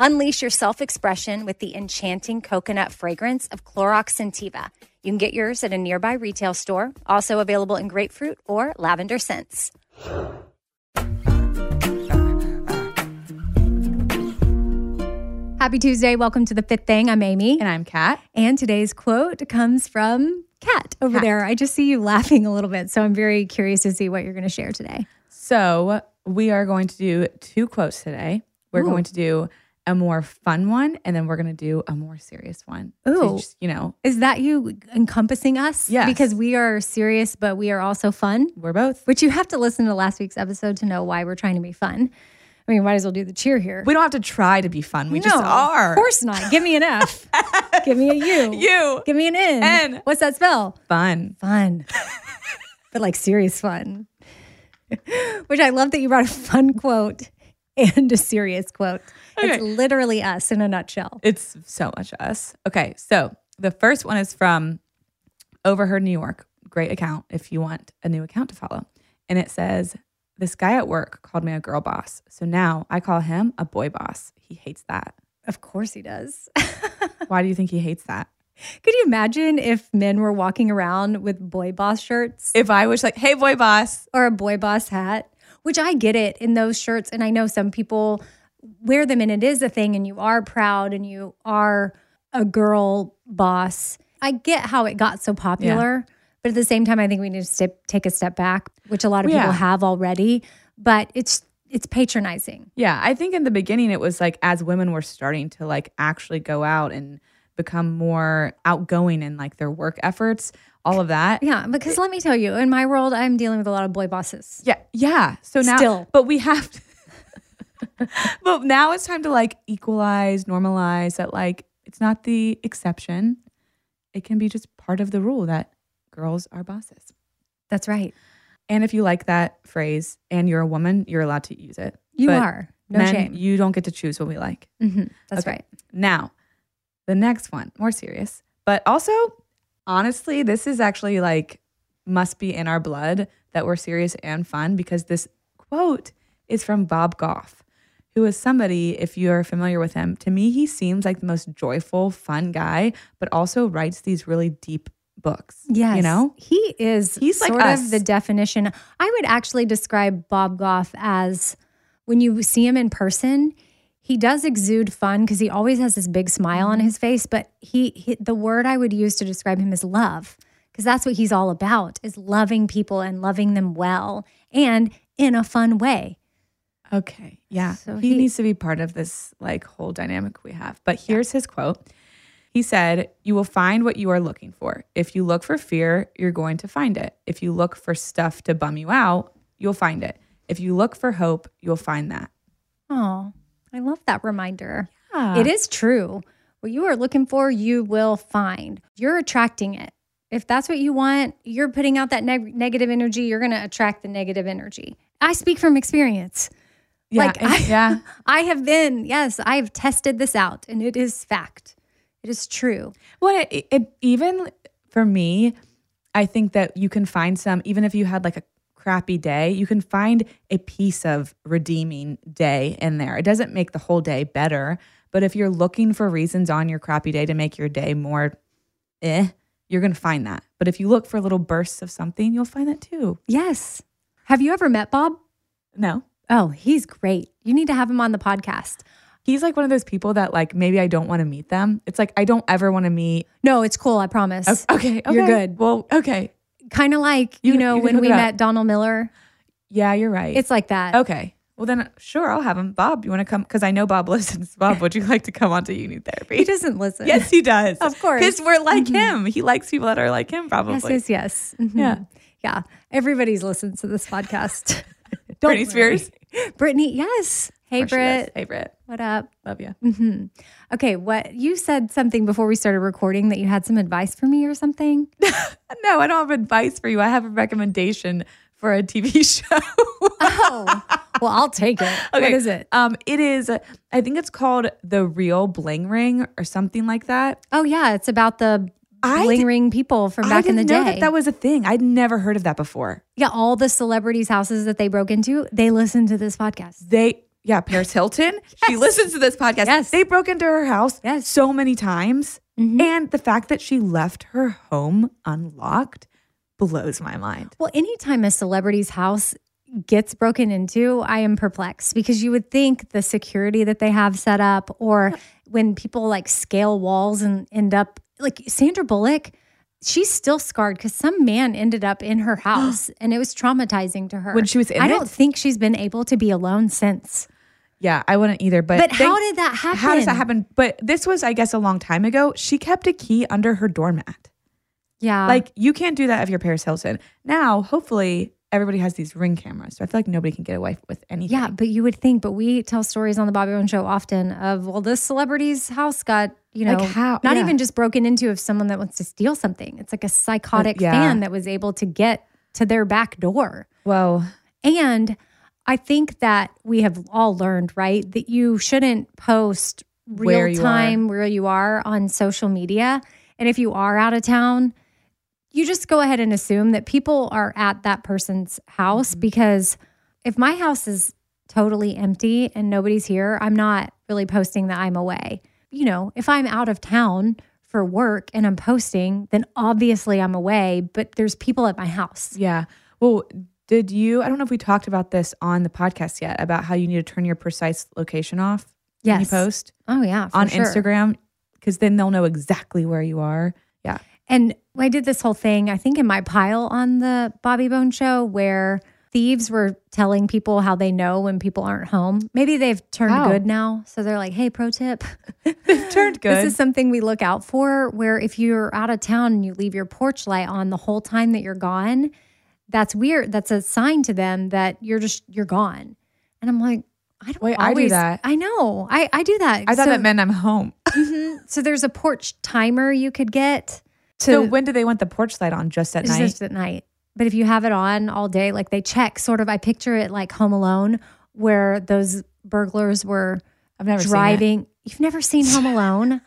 Unleash your self expression with the enchanting coconut fragrance of Clorox Scentiva. You can get yours at a nearby retail store, also available in grapefruit or lavender scents. Happy Tuesday. Welcome to the fifth thing. I'm Amy. And I'm Kat. And today's quote comes from Kat over Kat. there. I just see you laughing a little bit. So I'm very curious to see what you're going to share today. So we are going to do two quotes today. We're Ooh. going to do a more fun one, and then we're going to do a more serious one. just, you know, Is that you encompassing us? Yes. Because we are serious, but we are also fun, we're both. which you have to listen to last week's episode to know why we're trying to be fun. I mean, might as well do the cheer here. We don't have to try to be fun. We no, just are. Of course not. Give me an F. Give me a U. You Give me an N. N. What's that spell? fun. Fun. but like serious fun. Which I love that you brought a fun quote and a serious quote. It's literally us in a nutshell. It's so much us. Okay, so the first one is from Overheard New York. Great account if you want a new account to follow. And it says, This guy at work called me a girl boss. So now I call him a boy boss. He hates that. Of course he does. Why do you think he hates that? Could you imagine if men were walking around with boy boss shirts If I was like, hey, boy boss, or a boy boss hat? Which I get it in those shirts. And I know some people wear them and it is a thing and you are proud and you are a girl boss. I get how it got so popular. But at the same time, I think we need to step, take a step back, which a lot of people have already. But it's it's patronizing. Yeah, I think in the beginning it was like as women were starting to like actually go out and become more outgoing in like their work efforts, all of that. Yeah, because let me tell you, in my world, I'm dealing with a lot of boy bosses. Yeah, yeah. So now, Still. but we have to. but now it's time to like equalize, normalize that like it's not the exception. It can be just part of the rule that girls are bosses. That's right. And if you like that phrase and you're a woman, you're allowed to use it. You But are. No Men, shame. You don't get to choose what we like. hmm That's Okay. right. Now, the next one, more serious, but also honestly, this is actually like must be in our blood that we're serious and fun because this quote is from Bob Goff, who is somebody, if you're familiar with him, to me, he seems like the most joyful, fun guy, but also writes these really deep books. Yes. You know? He is He's like sort us. of the definition. I would actually describe Bob Goff as when you see him in person, he does exude fun because he always has this big smile Mm-hmm. on his face, but he, he the word I would use to describe him is love. because that's what he's all about is loving people and loving them well and in a fun way. Okay. Yeah. So he, he- needs to be part of this like whole dynamic we have. But here's his quote. He said, You will find what you are looking for. If you look for fear, you're going to find it. If you look for stuff to bum you out, you'll find it. If you look for hope, you'll find that. Oh, I love that reminder. Yeah. It is true. What you are looking for, you will find. You're attracting it. If that's what you want, you're putting out that neg- negative energy, you're going to attract the negative energy. I speak from experience. Yeah. like, I- yeah. I have been, yes, I have tested this out and it is fact. It is true. Well, it, it, even for me, I think that you can find some, even if you had like a crappy day, you can find a piece of redeeming day in there. It doesn't make the whole day better, but if you're looking for reasons on your crappy day to make your day more eh, you're going to find that. But if you look for little bursts of something, you'll find that too. Yes. Have you ever met Bob? No. Oh, he's great. You need to have him on the podcast. He's like one of those people that like maybe I don't want to meet them. It's like I don't ever want to meet. No, it's cool. I promise. Okay, okay. You're good. Well, okay. Kind of like, you, You- know, you when we met Donald Miller. Yeah, you're right. It's like that. Okay. Well, then sure, I'll have him. Bob, you want to come? Because I know Bob listens. Bob, would you like to come onto You Need Therapy? He doesn't listen. yes, he does. Of course. Because we're like him. He likes people that are like him, probably. Yes, yes, yes. Mhm. Yeah. Yeah. Everybody's listened to this podcast. Britney worry. Spears. Brittany, yes. Hey, Of course she does. Britt. Hey, Britt. What up? Love you. hmm Okay. What you said something before we started recording that you had some advice for me or something? No, I don't have advice for you. I have a recommendation for a TV show. Oh, well, I'll take it. Okay. What is it? Um, it is. I think it's called the Real Bling Ring or something like that. Oh, yeah. It's about the I bling did- ring people from back in the didn't know day. that that was a thing. I'd never heard of that before. yeah. All the celebrities' houses that they broke into, they listened to this podcast. They, yeah, Paris Hilton. She listens to this podcast. Yes. They broke into her house Yes. so many times. Mhm. And the fact that she left her home unlocked blows my mind. Well, anytime a celebrity's house gets broken into, I am perplexed because you would think the security that they have set up, or when people like scale walls and end up like Sandra Bullock, she's still scarred because some man ended up in her house and it was traumatizing to her. When she was in I it? don't think she's been able to be alone since. Yeah, I wouldn't either. But, But how did that happen? How does that happen? But this was, I guess, a long time ago. She kept a key under her doormat. Yeah. Like you can't do that if you're Paris Hilton. Now, hopefully, everybody has these ring cameras, so I feel like nobody can get away with anything. Yeah, but you would think, but we tell stories on the Bobby Bones show often of, well, this celebrity's house got, you know, Like how- not yeah. even just broken into of someone that wants to steal something. It's like a psychotic Uh, yeah. fan that was able to get to their back door. Well, And I think that we have all learned, right, that you shouldn't post real you time where you are on social media. And if you are out of town, you just go ahead and assume that people are at that person's house Mm-hmm. because if my house is totally empty and nobody's here, I'm not really posting that I'm away. You know, if I'm out of town for work and I'm posting, then obviously I'm away, but there's people at my house. yeah. Well, did you? I don't know if we talked about this on the podcast yet about how you need to turn your precise location off when you Yes. post Oh, yeah. for on sure. Instagram because then they'll know exactly where you are. And I did this whole thing, I think in my pile on the Bobby Bones show, where thieves were telling people how they know when people aren't home. Maybe they've turned Wow. good now. So they're like, hey, pro tip. Turned good. This is something we look out for where if you're out of town and you leave your porch light on the whole time that you're gone, that's weird. That's a sign to them that you're just, you're gone. And I'm like, I don't Wait, I do that. I know. I, I do that. I thought so, that meant I'm home. Mhm. So there's a porch timer you could get so when do they want the porch light on? Just at night? just at night. But if you have it on all day, like they check, sort of, I picture it like Home Alone, where those burglars were I've never seen driving. You've never seen Home Alone?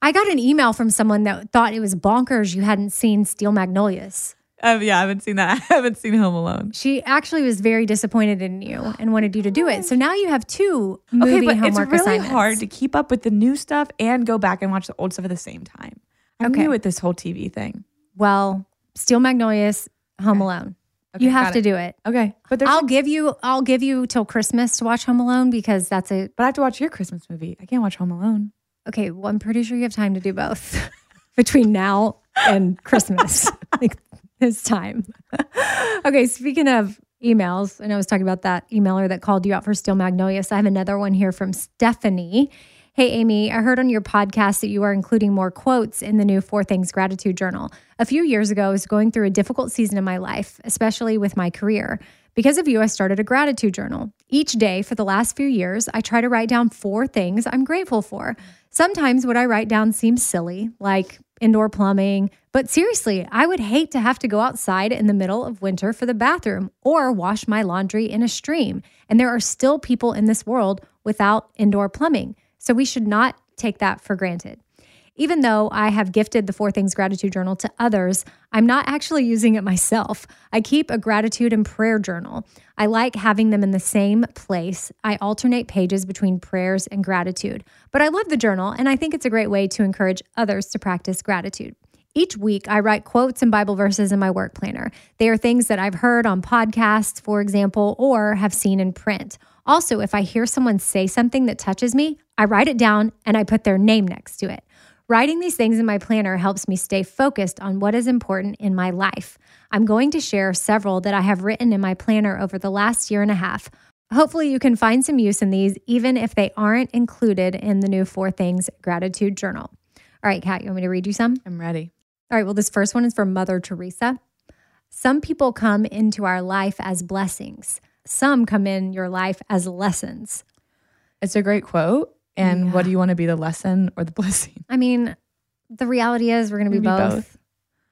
I got an email from someone that thought it was bonkers you hadn't seen Steel Magnolias. Um, yeah, I haven't seen that. I haven't seen Home Alone. She actually was very disappointed in you and wanted you to do it. So now you have two movie Okay, but it's really assignments. hard to keep up with the new stuff and go back and watch the old stuff at the same time. I'm Okay. new at this whole TV thing. Well, Steel Magnolias, Home Alone. Okay, you have to it. do it. Okay, but I'll give you I'll give you till Christmas to watch Home Alone because that's a but I have to watch your Christmas movie. I can't watch Home Alone. Okay, well, I'm pretty sure you have time to do both between now and Christmas. like this time. Okay, speaking of emails, and I was talking about that emailer that called you out for Steel Magnolias. I have another one here from Stephanie. Hey, Amy, I heard on your podcast that you are including more quotes in the new Four Things Gratitude Journal. A few years ago, I was going through a difficult season in my life, especially with my career. Because of you, I started a gratitude journal. Each day for the last few years, I try to write down four things I'm grateful for. Sometimes what I write down seems silly, like indoor plumbing, but seriously, I would hate to have to go outside in the middle of winter for the bathroom or wash my laundry in a stream. And there are still people in this world without indoor plumbing. So we should not take that for granted. Even though I have gifted the Four Things Gratitude Journal to others, I'm not actually using it myself. I keep a gratitude and prayer journal. I like having them in the same place. I alternate pages between prayers and gratitude. But I love the journal, and I think it's a great way to encourage others to practice gratitude. Each week, I write quotes and Bible verses in my work planner. They are things that I've heard on podcasts, for example, or have seen in print. Also, if I hear someone say something that touches me, I write it down and I put their name next to it. Writing these things in my planner helps me stay focused on what is important in my life. I'm going to share several that I have written in my planner over the last year and a half. Hopefully, you can find some use in these, even if they aren't included in the new Four Things Gratitude Journal. All right, Kat, you want me to read you some? I'm ready. All right, well, this first one is from Mother Teresa. Some people come into our life as blessings, some come in your life as lessons. It's a great quote. And Yeah. what do you want to be the lesson or the blessing? I mean, the reality is we're going to be both. both.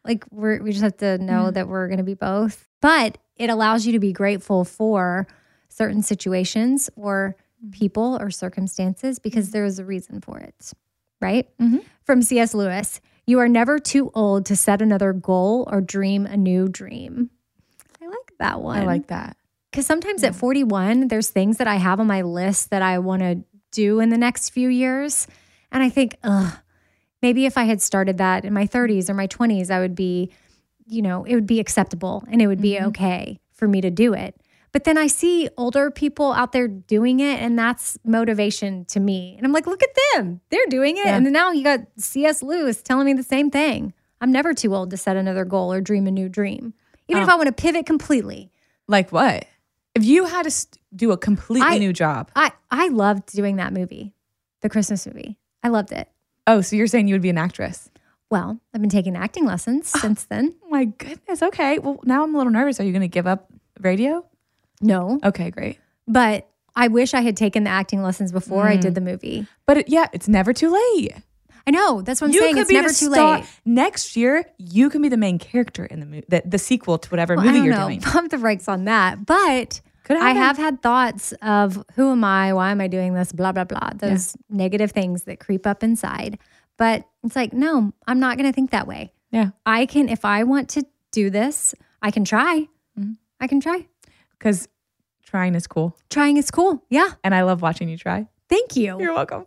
Like we're we just have to know Yeah. that we're going to be both. But it allows you to be grateful for certain situations or Mm-hmm. people or circumstances because there is a reason for it. Right? Mhm. From C.S. Lewis, you are never too old to set another goal or dream a new dream. I like that one. I like that. Because sometimes at 41, there's things that I have on my list that I want to do in the next few years. And I think, ugh, maybe if I had started that in my 30s or my 20s, I would be, you know, it would be acceptable and it would be mm-hmm. okay for me to do it. But then I see older people out there doing it, and that's motivation to me. And I'm like, look at them. They're doing it. Yeah. And now you got C.S. Lewis telling me the same thing. I'm never too old to set another goal or dream a new dream. Even if Oh. I want to pivot completely. Like what? If you had to do a completely I- new job. I I loved doing that movie, the Christmas movie. I loved it. Oh, so you're saying you would be an actress? Well, I've been taking acting lessons ah, since then. Oh my goodness. Okay. Well, now I'm a little nervous. Are you going to give up radio? No, Okay, great. but I wish I had taken the acting lessons before I did mm. the movie. But it, yeah, it's never too late. I know that's what I'm you saying. could It's be never too star- late. Next year, you can be the main character in the movie, the, the sequel to whatever Well, movie you're know. doing. Pump the brakes on that, but. I have had thoughts of who am I? Why am I doing this? Blah, blah, blah. Those negative things that creep up inside. But it's like, no, I'm not going to think that way. Yeah, I can, if I want to do this, I can try. Mm-hmm. I can try. because trying is cool, Trying is cool. Yeah. and I love watching you try. Thank you. You're welcome.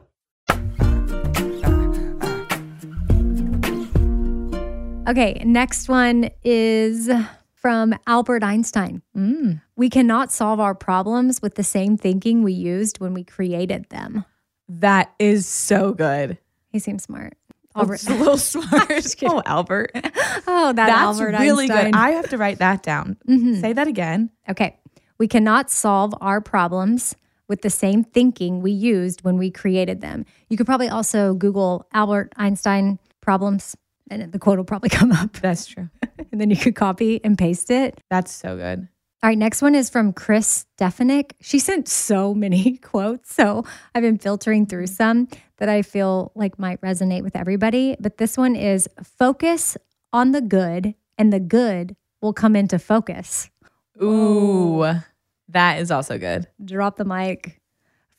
Okay, next one is from Albert Einstein. Mm. We cannot solve our problems with the same thinking we used when we created them. That is so good. He seems smart. Albert. A little smart. oh, Albert. Oh, that That's Albert really Einstein. good. I have to write that down. Say that again. Okay. We cannot solve our problems with the same thinking we used when we created them. You could probably also Google Albert Einstein problems and the quote will probably come up. That's true. And then you could copy and paste it. That's so good. All right, next one is from Chris Stefanik. She sent so many quotes. So I've been filtering through mm-hmm. some that I feel like might resonate with everybody. But this one is focus on the good, and the good will come into focus. Ooh, that is also good. Drop the mic.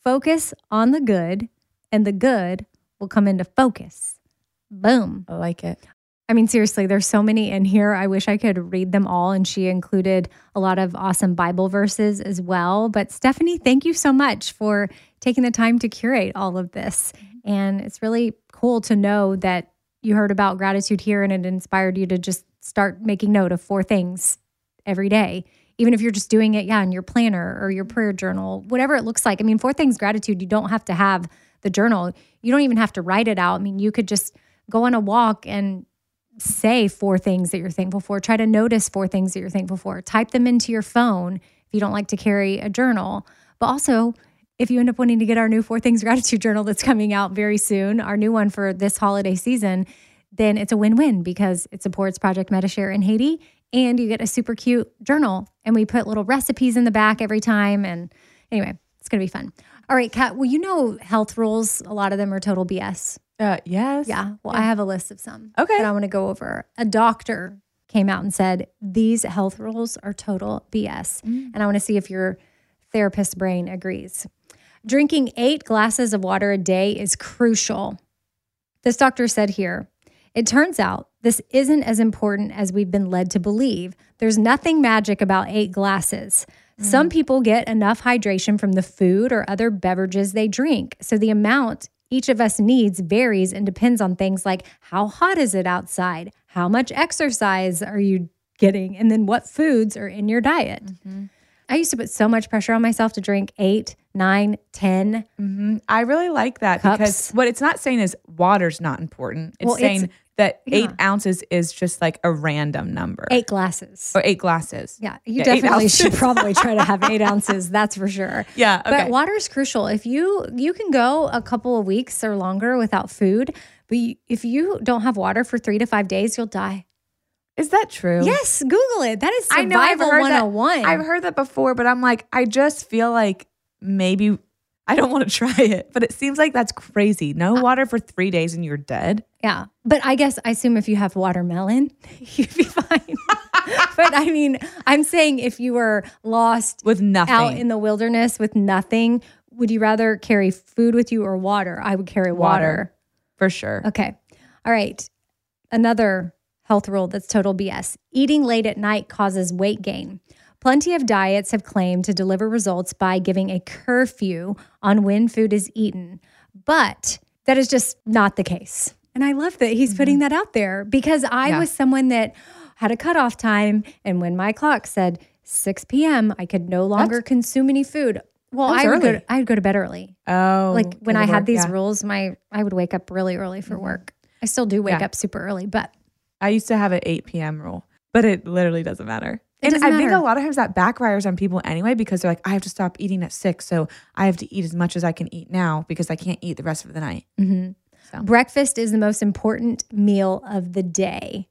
Focus on the good, and the good will come into focus. Boom. I like it. I mean, seriously, there's so many in here. I wish I could read them all. And she included a lot of awesome Bible verses as well. But Stephanie, thank you so much for taking the time to curate all of this. Mm-hmm. And it's really cool to know that you heard about gratitude here and it inspired you to just start making note of four things every day even if you're just doing it, yeah, in your planner or your mm-hmm. prayer journal, whatever it looks like. I mean, four things gratitude, you don't have to have the journal. You don't even have to write it out. I mean, you could just go on a walk and say four things that you're thankful for. Try to notice four things that you're thankful for. Type them into your phone if you don't like to carry a journal. But also, if you end up wanting to get our new Four Things Gratitude Journal that's coming out very soon, our new one for this holiday season, then it's a win win because it supports Project Medishare in Haiti and you get a super cute journal. And we put little recipes in the back every time. And anyway, it's going to be fun. All right, Kat, well, you know health rules, a lot of them are total BS. Uh, yes. Yeah. Well, I have a list of some. Okay. That I want to go over. A doctor came out and said, these health rules are total BS. And I want to see if your therapist brain agrees. Drinking eight glasses of water a day is crucial. This doctor said here, it turns out this isn't as important as we've been led to believe. There's nothing magic about eight glasses. Some people get enough hydration from the food or other beverages they drink. So the amount each of us needs varies and depends on things like how hot is it outside? How much exercise are you getting? And then what foods are in your diet? I used to put so much pressure on myself to drink eight, nine, 10. hmm I really like that Cups. because what it's not saying is water's not important. It's Well, it's- saying that eight ounces is just like a random number. eight glasses. or eight glasses. Yeah, you Yeah, definitely should probably try to have eight ounces. That's for sure. Yeah. Okay. But water is crucial. If you you can go a couple of weeks or longer without food, but you, if you don't have water for three to five days, you'll die. is that true? Yes, Google it. That is I know. I've survival heard that. 101. I've heard that before, but I'm like, I just feel like maybe I don't want to try it. But it seems like that's crazy. No uh, water for three days and you're dead. Yeah. But I guess I assume if you have watermelon, you'd be fine. but I mean, I'm saying if you were lost with nothing. out in the wilderness with nothing, would you rather carry food with you or water? I would carry water. Water. for sure. Okay. All right. Another health rule that's total BS. Eating late at night causes weight gain. Plenty of diets have claimed to deliver results by giving a curfew on when food is eaten, but that is just not the case. And I love that he's putting that out there because I Yeah. was someone that had a cutoff time. And when my clock said 6 p.m., I could no longer consume any food. Well, I would, go to, I would go to bed early Oh, like when I the had work, these yeah. Mm-hmm. rules, my I would wake up really early for work. I still do wake Yeah. up super early, but I used to have an 8 p.m. rule, but it literally doesn't matter. And I think a lot of times that backfires on people anyway because they're like, I have to stop eating at six, so I have to eat as much as I can eat now because I can't eat the rest of the night. Mm-hmm. So. breakfast is the most important meal of the day.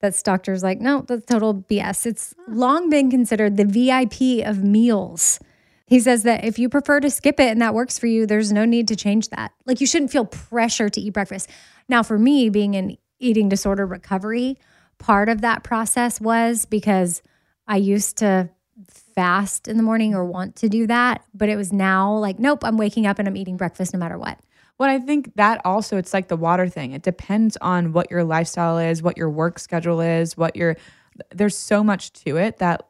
That's doctors like, no, that's total BS. It's long been considered the VIP of meals. He says that if you prefer to skip it and that works for you, there's no need to change that. Like you shouldn't feel pressure to eat breakfast. Now, for me, being in eating disorder recovery, part of that process was because I used to fast in the morning or want to do that, but it was now like, nope, I'm waking up and I'm eating breakfast no matter what. Well, I think that also it's like the water thing. It depends on what your lifestyle is, what your work schedule is, what your there's so much to it that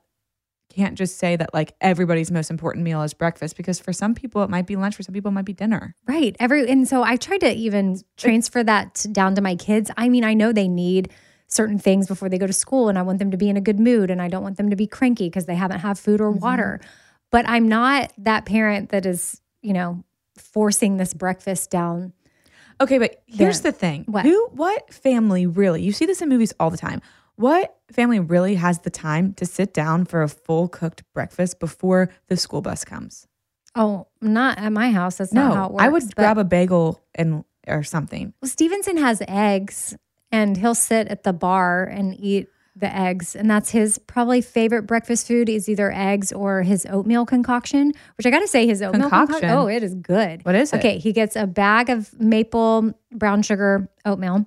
can't just say that like everybody's most important meal is breakfast because for some people it might be lunch, for some people it might be dinner. Right. Every and so I tried to even transfer that down to my kids. I mean, I know they need certain things before they go to school and I want them to be in a good mood and I don't want them to be cranky because they haven't had food or mm-hmm. water. But I'm not that parent that is, you know, forcing this breakfast down. Okay, but here's There. the thing. What? Who what family really? You see this in movies all the time. What family really has the time to sit down for a full cooked breakfast before the school bus comes? Oh, not at my house. That's not how it works. I would grab a bagel and or something. Well, Stevenson has eggs and he'll sit at the bar and eat the eggs. And that's his probably favorite breakfast food is either eggs or his oatmeal concoction, which I got to say, his oatmeal concoction. Concoction? oh, it is good. What is it? Okay. He gets a bag of maple brown sugar oatmeal,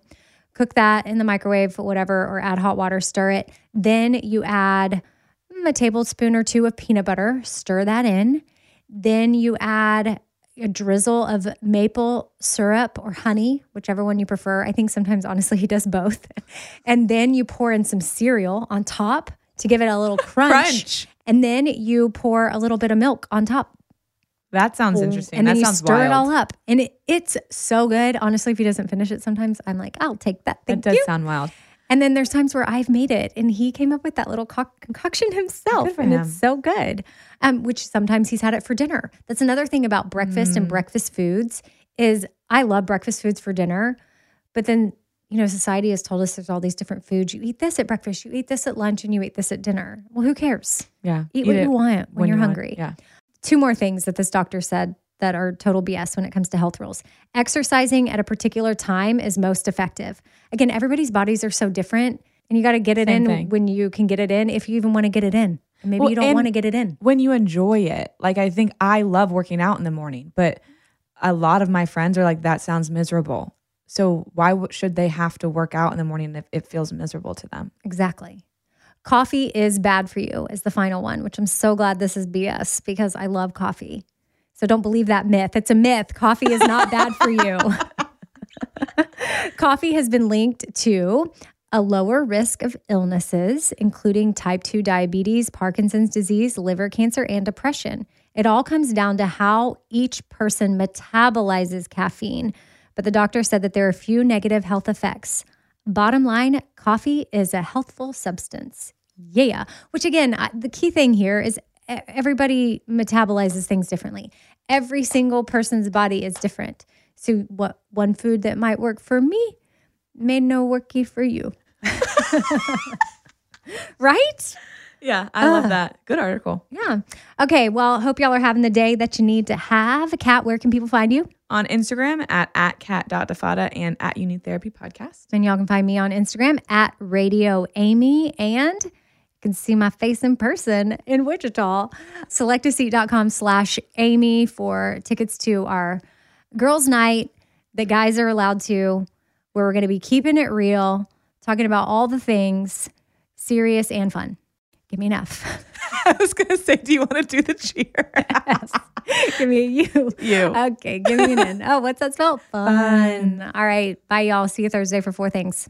cook that in the microwave, whatever, or add hot water, stir it. Then you add mm, a tablespoon or two of peanut butter, stir that in. Then you add a drizzle of maple syrup or honey, whichever one you prefer. I think sometimes, honestly, he does both. And then you pour in some cereal on top to give it a little crunch. Crunch. And then you pour a little bit of milk on top. That sounds interesting. And that then you stir wild. it all up. And it, it's so good. Honestly, if he doesn't finish it, sometimes I'm like, I'll take that. That does you. sound wild. And then there's times where I've made it and he came up with that little co- concoction himself. And him. it's so good. Um, which sometimes he's had it for dinner. That's another thing about breakfast Mm. and breakfast foods is I love breakfast foods for dinner, but then you know, society has told us there's all these different foods. You eat this at breakfast, you eat this at lunch, and you eat this at dinner. Well, who cares? Yeah. Eat, what you want when, you're you want. hungry. Yeah. Two more things that this doctor said that are total BS when it comes to health rules. Exercising at a particular time is most effective. Again, everybody's bodies are so different, and you got to get it Same in thing. when you can get it in, if you even want to get it in. And maybe Well, you don't want to get it in. when you enjoy it. Like I think I love working out in the morning, but a lot of my friends are like, that sounds miserable. So why should they have to work out in the morning if it feels miserable to them? Exactly. Coffee is bad for you, is the final one, which I'm so glad this is BS because I love coffee. So don't believe that myth. It's a myth. Coffee is not bad for you. coffee has been linked to a lower risk of illnesses, including type 2 diabetes, Parkinson's disease, liver cancer, and depression. It all comes down to how each person metabolizes caffeine. But the doctor said that there are a few negative health effects. Bottom line, coffee is a healthful substance. Yeah. Which again, the key thing here is everybody metabolizes things differently. Every single person's body is different. So what one food that might work for me may no worky for you. right? Yeah, I love ah. that. Good article. Yeah. Okay. Well, hope y'all are having the day that you need to have. Kat, where can people find you? On Instagram at, at Kat.Defatta and at You Need Therapy Podcast. And y'all can find me on Instagram at Radio Amy. And can see my face in person in Wichita. Selectaseat.com slash Amy for tickets to our girls' night that guys are allowed to, where we're going to be keeping it real, talking about all the things serious and fun. Give me enough. I was going to say, do you want to do the cheer? give me a you. You. Okay, give me an N. Oh, what's that spell? Fun. All right. Bye, y'all. See you Thursday for four things.